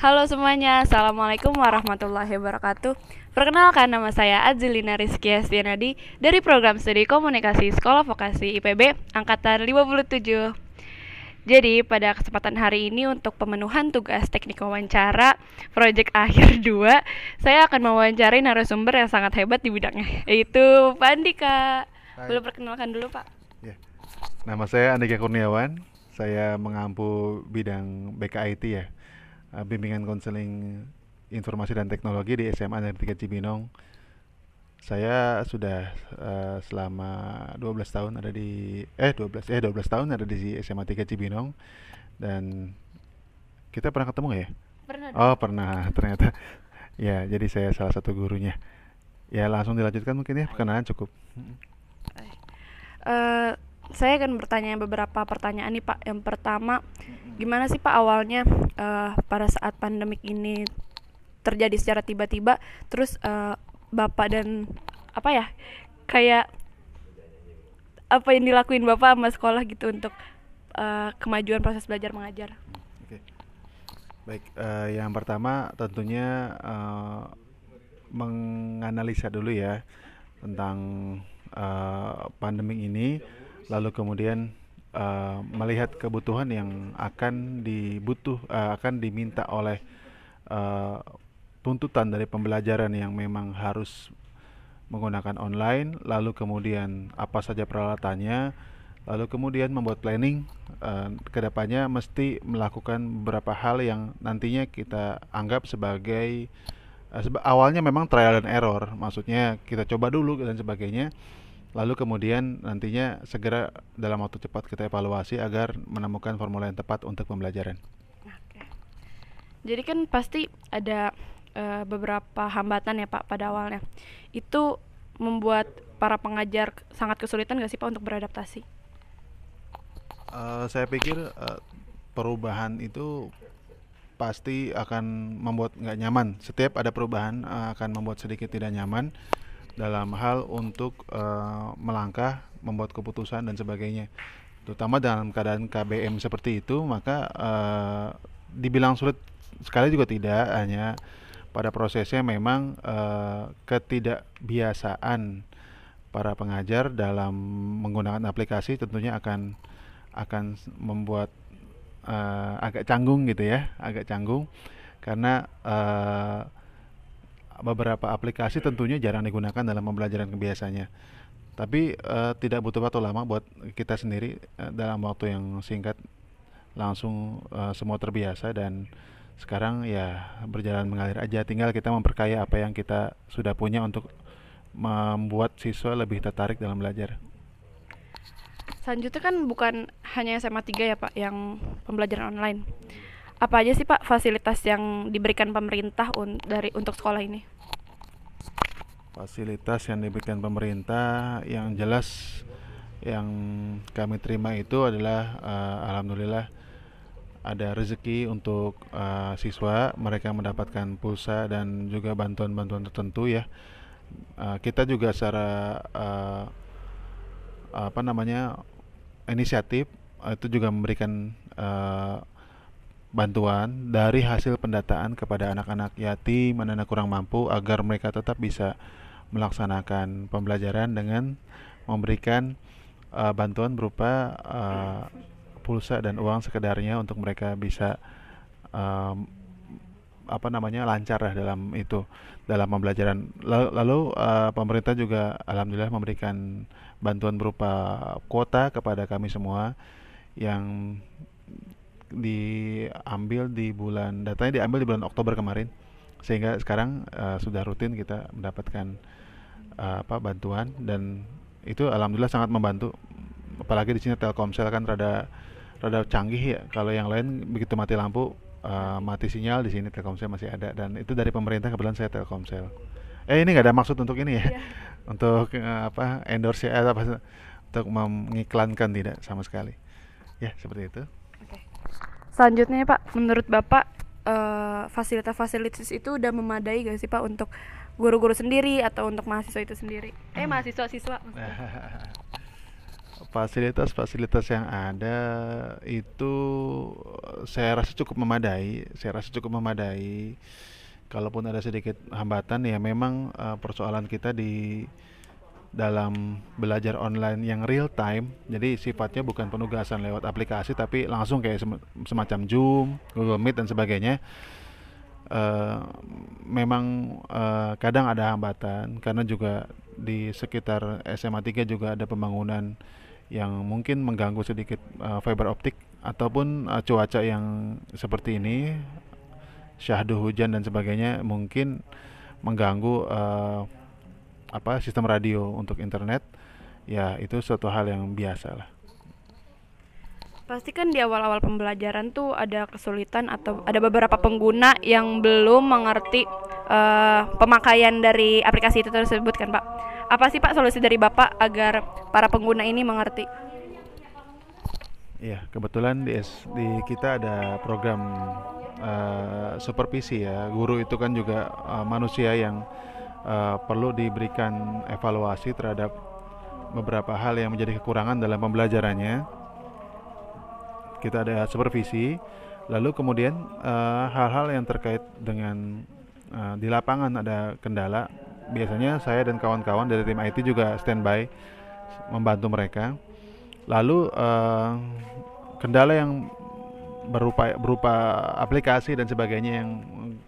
Halo semuanya, Assalamualaikum warahmatullahi wabarakatuh Perkenalkan nama saya Azilina Rizky Astianadi Dari program studi komunikasi Sekolah Vokasi IPB Angkatan 57 Jadi pada kesempatan hari ini untuk pemenuhan tugas teknik wawancara Proyek akhir 2 Saya akan mewawancari narasumber yang sangat hebat di bidangnya Yaitu Pak Andika Boleh perkenalkan dulu Pak Ya. Nama saya Andika Kurniawan. Saya mengampu bidang BKIT ya. Eh, Bimbingan konseling informasi dan teknologi di SMA Negeri 3 Cibinong. Saya sudah eh, selama 12 tahun ada di eh 12 eh 12 tahun ada di SMA 3 Cibinong dan kita pernah ketemu ya? Pernah Oh, pernah ternyata. Ya, jadi saya salah satu gurunya. Ya, langsung dilanjutkan mungkin ya, perkenalan cukup. Eh, saya akan bertanya beberapa pertanyaan nih Pak. Yang pertama, gimana sih Pak awalnya eh, pada saat pandemik ini terjadi secara tiba-tiba, terus eh, Bapak dan apa ya, kayak apa yang dilakuin Bapak sama sekolah gitu untuk eh, kemajuan proses belajar mengajar? Oke. Baik, eh, yang pertama tentunya eh, menganalisa dulu ya tentang eh, pandemi ini, lalu kemudian eh, melihat kebutuhan yang akan dibutuh eh, akan diminta oleh eh, tuntutan dari pembelajaran yang memang harus menggunakan online, lalu kemudian apa saja peralatannya, lalu kemudian membuat planning eh, ke depannya mesti melakukan beberapa hal yang nantinya kita anggap sebagai eh, seba- awalnya memang trial and error, maksudnya kita coba dulu dan sebagainya, lalu kemudian nantinya segera dalam waktu cepat kita evaluasi agar menemukan formula yang tepat untuk pembelajaran. Oke. Jadi kan pasti ada eh, beberapa hambatan ya Pak pada awalnya. Itu membuat para pengajar sangat kesulitan nggak sih Pak untuk beradaptasi? Eh, saya pikir eh, perubahan itu pasti akan membuat nggak nyaman. Setiap ada perubahan akan membuat sedikit tidak nyaman dalam hal untuk eh, melangkah, membuat keputusan dan sebagainya. Terutama dalam keadaan KBM seperti itu, maka eh, dibilang sulit sekali juga tidak, hanya pada prosesnya memang eh, ketidakbiasaan para pengajar dalam menggunakan aplikasi tentunya akan akan membuat eh, agak canggung gitu ya, agak canggung karena eh, beberapa aplikasi tentunya jarang digunakan dalam pembelajaran biasanya. Tapi eh, tidak butuh waktu lama buat kita sendiri eh, dalam waktu yang singkat langsung eh, semua terbiasa dan sekarang ya berjalan mengalir aja. Tinggal kita memperkaya apa yang kita sudah punya untuk membuat siswa lebih tertarik dalam belajar. Selanjutnya kan bukan hanya SMA 3 ya Pak yang pembelajaran online. Apa aja sih Pak fasilitas yang diberikan pemerintah un- dari untuk sekolah ini? Fasilitas yang diberikan pemerintah yang jelas yang kami terima itu adalah eh, alhamdulillah ada rezeki untuk eh, siswa mereka mendapatkan pulsa dan juga bantuan-bantuan tertentu ya. Eh, kita juga secara eh, apa namanya inisiatif eh, itu juga memberikan eh, bantuan dari hasil pendataan kepada anak-anak yatim dan anak kurang mampu agar mereka tetap bisa melaksanakan pembelajaran dengan memberikan eh, bantuan berupa eh, pulsa dan uang sekedarnya untuk mereka bisa em, apa namanya lancar lah dalam itu dalam pembelajaran. Lalu, lalu, eh, pemerintah juga alhamdulillah memberikan bantuan berupa kuota kepada kami semua yang diambil di bulan datanya diambil di bulan Oktober kemarin. Sehingga sekarang eh, sudah rutin kita mendapatkan eh, apa bantuan. Dan itu alhamdulillah sangat membantu. Apalagi di sini Telkomsel kan rada rada canggih ya. Kalau yang lain begitu mati lampu eh, mati sinyal di sini Telkomsel masih ada. Dan itu dari pemerintah kebetulan saya Telkomsel. Eh ini nggak ada maksud untuk ini ya. Iya. untuk eh, apa endorse ya apa untuk mengiklankan tidak sama sekali. Ya seperti itu. Selanjutnya Pak, menurut Bapak eh, fasilitas-fasilitas itu udah memadai gak sih Pak untuk guru-guru sendiri atau untuk mahasiswa itu sendiri? Eh mahasiswa-siswa maksudnya. fasilitas-fasilitas yang ada itu saya rasa cukup memadai. Saya rasa cukup memadai. Kalaupun ada sedikit hambatan ya memang eh, persoalan kita di dalam belajar online yang real time. Jadi sifatnya bukan penugasan lewat aplikasi tapi langsung kayak semacam Zoom, Google Meet dan sebagainya. Eh, memang uh, kadang ada hambatan karena juga di sekitar SMA 3 juga ada pembangunan yang mungkin mengganggu sedikit uh, fiber optik ataupun uh, cuaca yang seperti ini syahdu hujan dan sebagainya mungkin mengganggu uh, apa sistem radio untuk internet ya itu suatu hal yang biasa lah Pasti kan di awal-awal pembelajaran tuh ada kesulitan atau ada beberapa pengguna yang belum mengerti uh, pemakaian dari aplikasi itu tersebut kan Pak. Apa sih Pak solusi dari Bapak agar para pengguna ini mengerti? Iya, kebetulan di, di kita ada program uh, supervisi ya. Guru itu kan juga uh, manusia yang uh, perlu diberikan evaluasi terhadap beberapa hal yang menjadi kekurangan dalam pembelajarannya. Kita ada supervisi lalu kemudian eh, hal-hal uh, yang terkait dengan uh, di lapangan ada kendala. Biasanya saya dan kawan-kawan dari tim IT juga standby membantu mereka. Lalu uh, kendala yang berupa berupa aplikasi dan sebagainya yang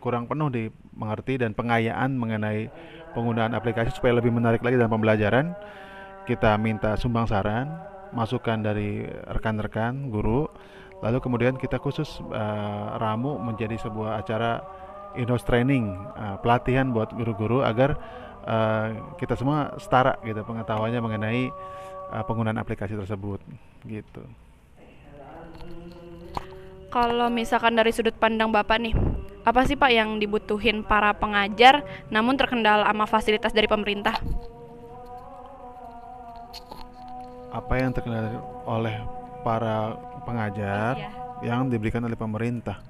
kurang penuh dimengerti dan pengayaan mengenai penggunaan aplikasi supaya lebih menarik lagi dalam pembelajaran kita minta sumbang saran masukan dari rekan-rekan guru lalu kemudian kita khusus uh, ramu menjadi sebuah acara Inos Training uh, pelatihan buat guru-guru agar uh, kita semua setara gitu pengetahuannya mengenai uh, penggunaan aplikasi tersebut gitu. Kalau misalkan dari sudut pandang Bapak nih, apa sih Pak yang dibutuhin para pengajar namun terkendala sama fasilitas dari pemerintah? apa yang terkendali oleh para pengajar iya. yang diberikan oleh pemerintah.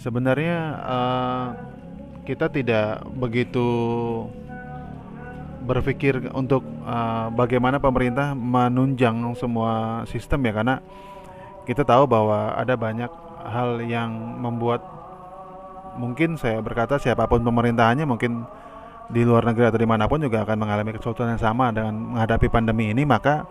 Sebenarnya uh, kita tidak begitu berpikir untuk uh, bagaimana pemerintah menunjang semua sistem ya karena kita tahu bahwa ada banyak hal yang membuat mungkin saya berkata siapa pun pemerintahannya mungkin di luar negeri atau di mana pun juga akan mengalami kesulitan yang sama dengan menghadapi pandemi ini maka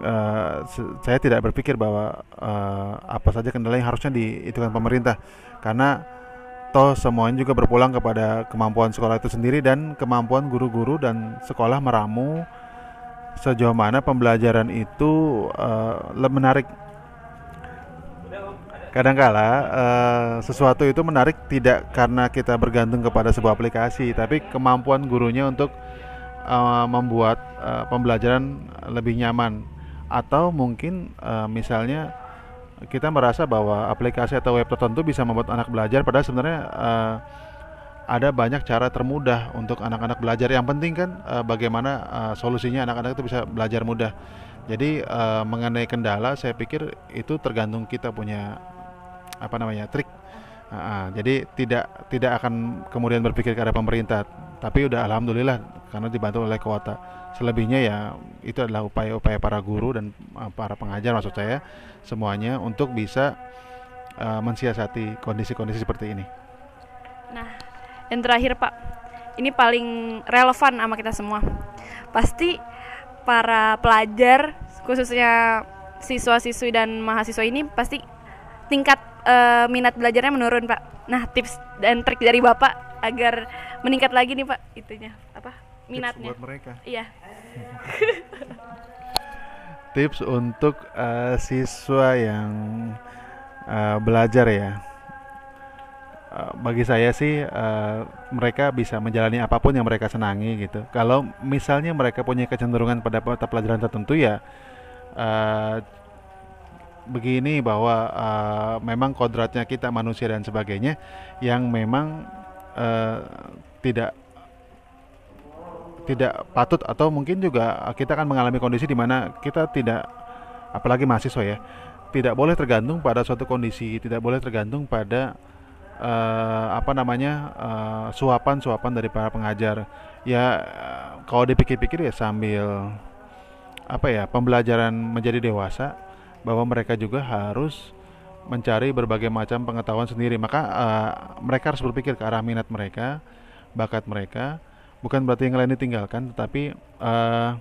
uh, saya tidak berpikir bahwa uh, apa saja kendala yang harusnya dihitungkan pemerintah. Karena toh semuanya juga berpulang kepada kemampuan sekolah itu sendiri dan kemampuan guru-guru dan sekolah meramu sejauh mana pembelajaran itu uh, menarik kadangkala uh, sesuatu itu menarik tidak karena kita bergantung kepada sebuah aplikasi tapi kemampuan gurunya untuk uh, membuat uh, pembelajaran lebih nyaman. Atau mungkin uh, misalnya kita merasa bahwa aplikasi atau web tertentu bisa membuat anak belajar padahal sebenarnya uh, ada banyak cara termudah untuk anak-anak belajar. Yang penting kan uh, bagaimana uh, solusinya anak-anak itu bisa belajar mudah. Jadi uh, mengenai kendala saya pikir itu tergantung kita punya apa namanya trik. Uh, jadi tidak tidak akan kemudian berpikir ke arah pemerintah. Tapi udah alhamdulillah karena dibantu oleh kuota selebihnya ya itu adalah upaya-upaya para guru dan uh, para pengajar maksud saya semuanya untuk bisa uh, mensiasati kondisi-kondisi seperti ini. Nah yang terakhir pak. Ini paling relevan sama kita semua. Pasti para pelajar khususnya siswa-siswi dan mahasiswa ini pasti tingkat uh, minat belajarnya menurun pak. Nah tips dan trik dari bapak agar meningkat lagi nih pak itunya apa minatnya. tips buat mereka. Iya. Tips untuk uh, siswa yang uh, belajar ya. Bagi saya sih uh, mereka bisa menjalani apa pun yang mereka senangi gitu. Kalau misalnya mereka punya kecenderungan pada mata pelajaran tertentu ya uh, begini bahwa uh, memang kodratnya kita manusia dan sebagainya yang memang uh, tidak tidak patut atau mungkin juga kita akan mengalami kondisi di mana kita tidak apalagi mahasiswa ya tidak boleh tergantung pada suatu kondisi tidak boleh tergantung pada uh, apa namanya uh, dari para pengajar. Ya kalau dipikir-pikir ya sambil apa ya pembelajaran menjadi dewasa bahwa mereka juga harus mencari berbagai macam pengetahuan sendiri. Maka uh, mereka harus berpikir ke arah minat mereka bakat mereka. Bukan berarti yang lain ditinggalkan tetapi uh,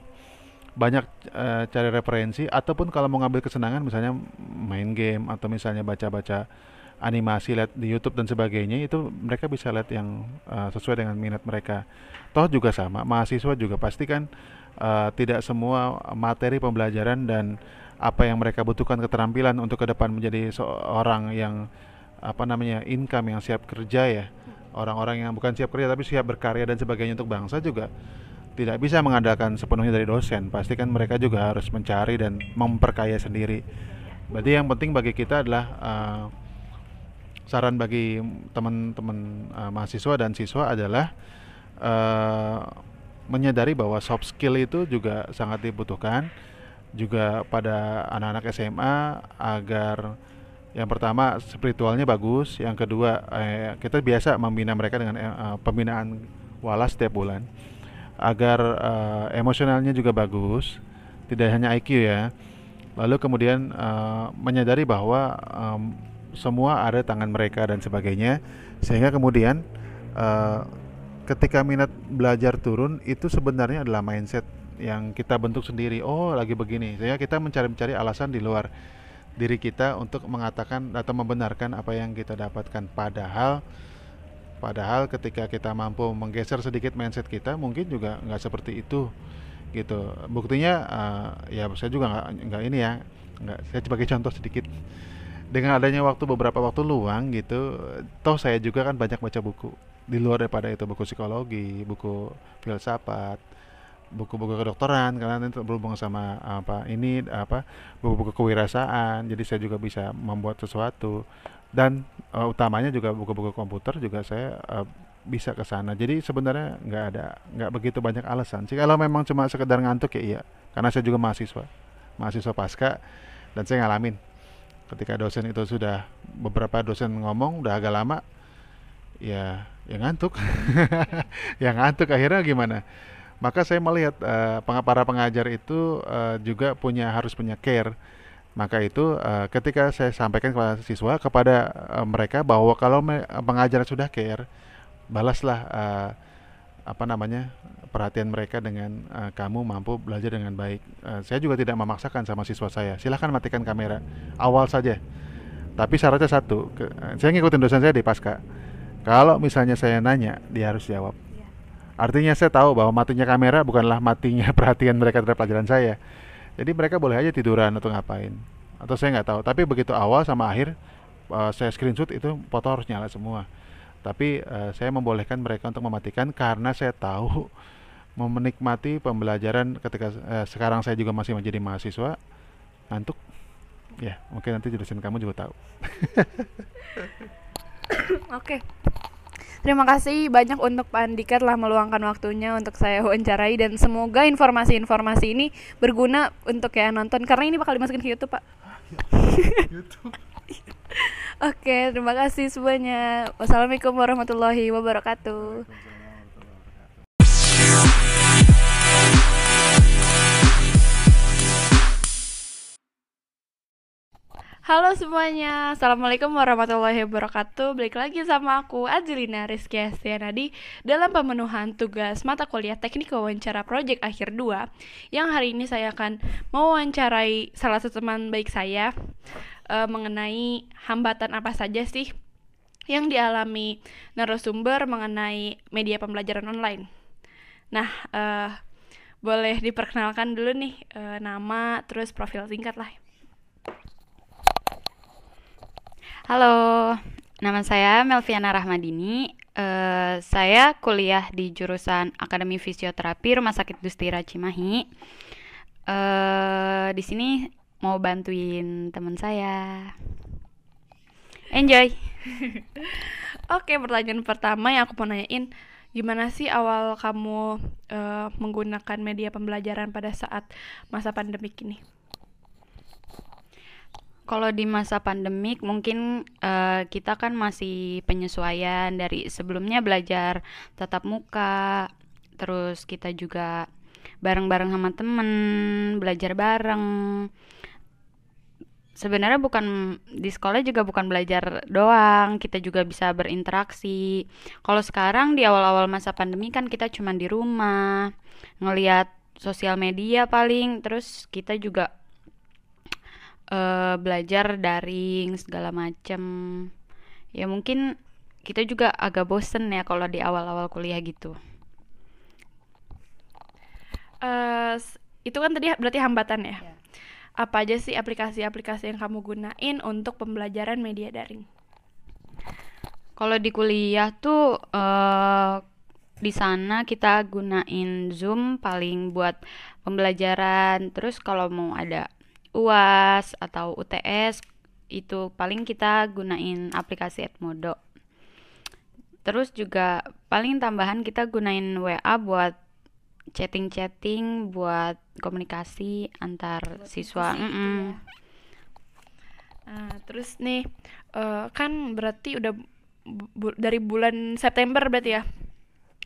banyak uh, cari referensi. Ataupun kalau mau ngambil kesenangan misalnya main game atau misalnya baca-baca animasi lihat di YouTube dan sebagainya itu mereka bisa lihat yang uh, sesuai dengan minat mereka. Toh juga sama, mahasiswa juga pasti kan uh, tidak semua materi pembelajaran dan apa yang mereka butuhkan keterampilan untuk ke depan menjadi seorang yang apa namanya income yang siap kerja ya. Orang-orang yang bukan siap kerja tapi siap berkarya dan sebagainya untuk bangsa juga tidak bisa mengandalkan sepenuhnya dari dosen. Pasti kan mereka juga harus mencari dan memperkaya sendiri. Berarti yang penting bagi kita adalah uh, saran bagi teman-teman uh, mahasiswa dan siswa adalah uh, menyadari bahwa soft skill itu juga sangat dibutuhkan juga pada anak-anak SMA agar yang pertama spiritualnya bagus, yang kedua eh, kita biasa membina mereka dengan eh, pembinaan walas setiap bulan agar eh, emosionalnya juga bagus, tidak hanya IQ ya. Lalu kemudian eh, menyadari bahwa eh, semua ada tangan mereka dan sebagainya, sehingga kemudian eh, ketika minat belajar turun itu sebenarnya adalah mindset yang kita bentuk sendiri. Oh lagi begini, sehingga kita mencari-mencari alasan di luar diri kita untuk mengatakan atau membenarkan apa yang kita dapatkan. Padahal padahal ketika kita mampu menggeser sedikit mindset kita mungkin juga nggak seperti itu gitu. Buktinya uh, ya saya juga nggak nggak ini ya nggak saya sebagai contoh sedikit. Dengan adanya waktu beberapa waktu luang gitu toh saya juga kan banyak baca buku di luar daripada itu. Buku psikologi buku filsafat buku-buku kedokteran karena itu berhubungan sama apa ini apa buku-buku kewirausahaan jadi saya juga bisa membuat sesuatu. Dan uh, utamanya juga buku-buku komputer juga saya uh, bisa ke sana. Jadi sebenarnya nggak ada nggak begitu banyak alasan sih. Kalau memang cuma sekedar ngantuk ya iya. Karena saya juga mahasiswa mahasiswa pasca dan saya ngalamin. Ketika dosen itu sudah beberapa dosen ngomong udah agak lama ya ya ngantuk. Ya ngantuk akhirnya gimana maka saya melihat uh, para pengajar itu uh, juga punya harus punya care. Maka itu uh, ketika saya sampaikan kepada siswa kepada uh, mereka bahwa kalau pengajar sudah care balaslah uh, apa namanya perhatian mereka dengan uh, kamu mampu belajar dengan baik. Uh, saya juga tidak memaksakan sama siswa saya. Silahkan matikan kamera awal saja. Tapi syaratnya satu ke, saya ngikutin dosen saya di pasca. Kalau misalnya saya nanya dia harus jawab Artinya saya tahu bahwa matinya kamera bukanlah matinya perhatian mereka terhadap pelajaran saya. Jadi mereka boleh aja tiduran atau ngapain. Atau saya nggak tahu. Tapi begitu awal sama akhir uh, saya screenshot itu foto harus nyala semua. Tapi uh, saya membolehkan mereka untuk mematikan karena saya tahu menikmati pembelajaran ketika uh, sekarang saya juga masih menjadi mahasiswa ngantuk. Ya, mungkin nanti jurusan kamu juga tahu. Oke. Okay. Terima kasih banyak untuk Pak Andika telah meluangkan waktunya untuk saya wawancarai dan semoga informasi-informasi ini berguna untuk ya nonton karena ini bakal dimasukin ke YouTube, Pak. Oke, terima kasih semuanya. Wassalamualaikum warahmatullahi wabarakatuh. Halo semuanya, Assalamualaikum warahmatullahi wabarakatuh. Balik lagi sama aku, Adelina Rizky Astianadi Dalam pemenuhan tugas mata kuliah teknik wawancara project akhir 2 Yang hari ini saya akan mewawancarai salah satu teman baik saya uh, Mengenai hambatan apa saja sih yang dialami narasumber mengenai media pembelajaran online. Nah, uh, boleh diperkenalkan dulu nih uh, nama terus profil singkat lah Halo, nama saya Melviana Rahmadini. Uh, saya kuliah di jurusan Akademi Fisioterapi Rumah Sakit Dustira Cimahi. Uh, di sini mau bantuin teman saya. Enjoy. Oke, pertanyaan pertama yang aku mau nanyain, gimana sih awal kamu uh, menggunakan media pembelajaran pada saat masa pandemik ini? Kalau di masa pandemik mungkin uh, kita kan masih penyesuaian dari sebelumnya belajar tatap muka, terus kita juga bareng-bareng sama temen belajar bareng. Sebenarnya bukan di sekolah juga bukan belajar doang kita juga bisa berinteraksi. Kalau sekarang di awal-awal masa pandemi kan kita cuma di rumah ngelihat sosial media paling terus kita juga uh, belajar daring segala macem ya mungkin kita juga agak bosen ya kalau di awal-awal kuliah gitu uh, itu kan tadi berarti hambatan ya, ya apa aja sih aplikasi-aplikasi yang kamu gunain untuk pembelajaran media daring? Kalau di kuliah tuh uh, di sana kita gunain Zoom paling buat pembelajaran. Terus kalau mau ada UAS atau UTS itu paling kita gunain aplikasi Edmodo. Terus juga paling tambahan kita gunain WA buat chatting-chatting buat komunikasi antar buat siswa. Mm -mm. Ya. Nah, terus nih uh, kan berarti udah bu dari bulan September berarti ya.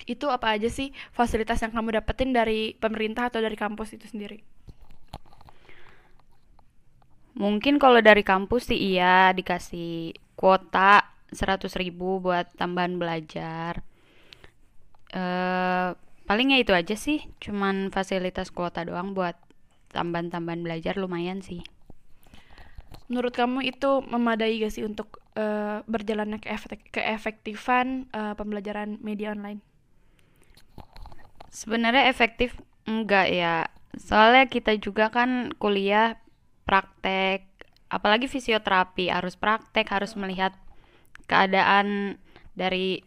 Itu apa aja sih fasilitas yang kamu dapetin dari pemerintah atau dari kampus itu sendiri? Mungkin kalau dari kampus sih iya dikasih kuota 100 ribu buat tambahan belajar. Uh, palingnya itu aja sih cuman fasilitas kuota doang buat tambahan-tambahan belajar lumayan sih. Menurut kamu itu memadai gak sih untuk uh, berjalannya ke keefektifan uh, pembelajaran media online? Sebenarnya efektif enggak ya. Soalnya kita juga kan kuliah praktek apalagi fisioterapi harus praktek harus melihat keadaan dari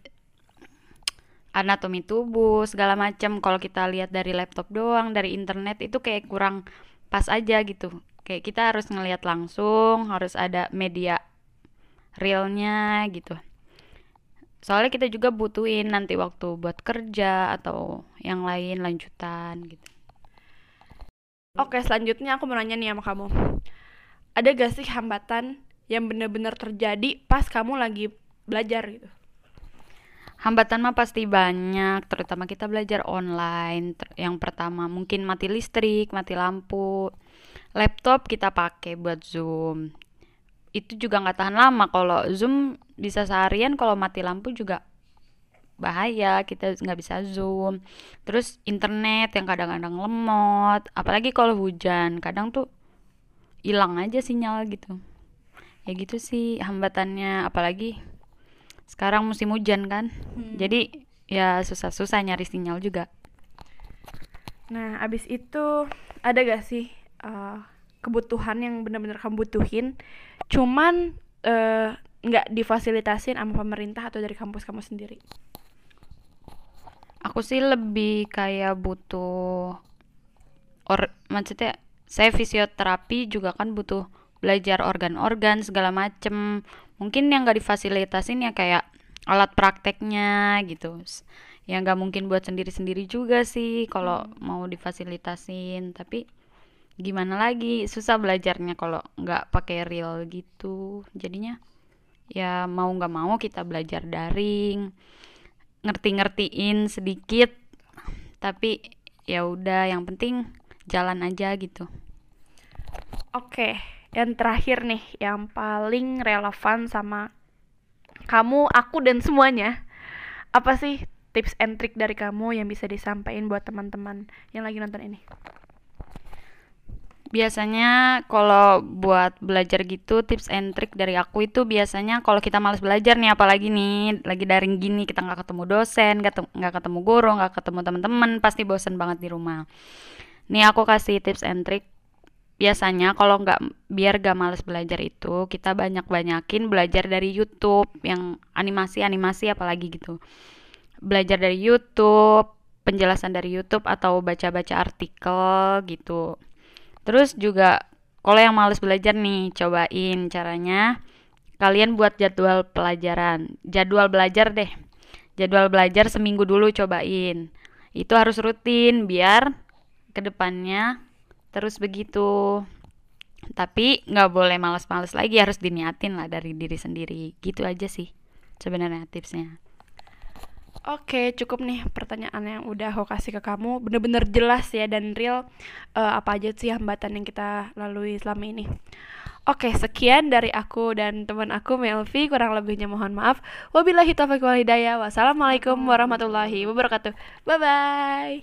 anatomi tubuh segala macam. Kalau kita lihat dari laptop doang dari internet itu kayak kurang pas aja gitu. Kayak kita harus ngelihat langsung harus ada media realnya gitu. Soalnya kita juga butuhin nanti waktu buat kerja atau yang lain lanjutan gitu oke selanjutnya aku mau nanya nih sama kamu ada gak sih hambatan yang benar-benar terjadi pas kamu lagi belajar gitu Hambatan mah pasti banyak, terutama kita belajar online. Yang pertama mungkin mati listrik, mati lampu. Laptop kita pakai buat Zoom. Itu juga nggak tahan lama kalau Zoom bisa seharian kalau mati lampu juga bahaya kita nggak bisa zoom. Terus internet yang kadang-kadang lemot apalagi kalau hujan kadang tuh hilang aja sinyal gitu. Ya gitu sih hambatannya apalagi sekarang musim hujan kan. Hmm. jadi ya susah-susah nyari sinyal juga. Nah abis itu ada gak sih uh, kebutuhan yang benar-benar kamu butuhin? Cuman uh, nggak difasilitasin sama pemerintah atau dari kampus kamu sendiri aku sih lebih kayak butuh or maksudnya saya fisioterapi juga kan butuh belajar organ-organ segala macem. Mungkin yang gak difasilitasin ya kayak alat prakteknya gitu. Ya nggak mungkin buat sendiri-sendiri juga sih kalau hmm. mau difasilitasin. Tapi gimana lagi susah belajarnya kalau nggak pakai real gitu. Jadinya ya mau nggak mau kita belajar daring ngerti-ngertiin sedikit tapi ya udah yang penting jalan aja gitu. Oke yang terakhir nih yang paling relevan sama kamu aku dan semuanya. Apa sih tips and trick dari kamu yang bisa disampaikan buat teman-teman yang lagi nonton ini biasanya kalau buat belajar gitu tips and trick dari aku itu biasanya kalau kita males belajar nih apalagi nih lagi daring gini kita nggak ketemu dosen nggak ketemu guru nggak ketemu teman-teman pasti bosen banget di rumah. Nih aku kasih tips and trick. Biasanya kalau nggak biar gak males belajar itu kita banyak banyakin belajar dari YouTube yang animasi animasi apalagi gitu. Belajar dari YouTube penjelasan dari YouTube atau baca-baca artikel gitu terus juga kalau yang males belajar nih cobain caranya. Kalian buat jadwal pelajaran. Jadwal belajar deh. Jadwal belajar seminggu dulu cobain. Itu harus rutin biar ke depannya terus begitu. Tapi nggak boleh males-males lagi harus diniatin lah dari diri sendiri. Gitu aja sih sebenarnya tipsnya Oke, cukup nih pertanyaan yang udah aku kasih ke kamu. Bener-bener jelas ya dan real eh, apa aja sih hambatan yang kita lalui selama ini. Oke, sekian dari aku dan teman aku Melvi. Kurang lebihnya mohon maaf. Wabillahi taufiq wal hidayah. Wassalamualaikum warahmatullahi wabarakatuh. Bye bye.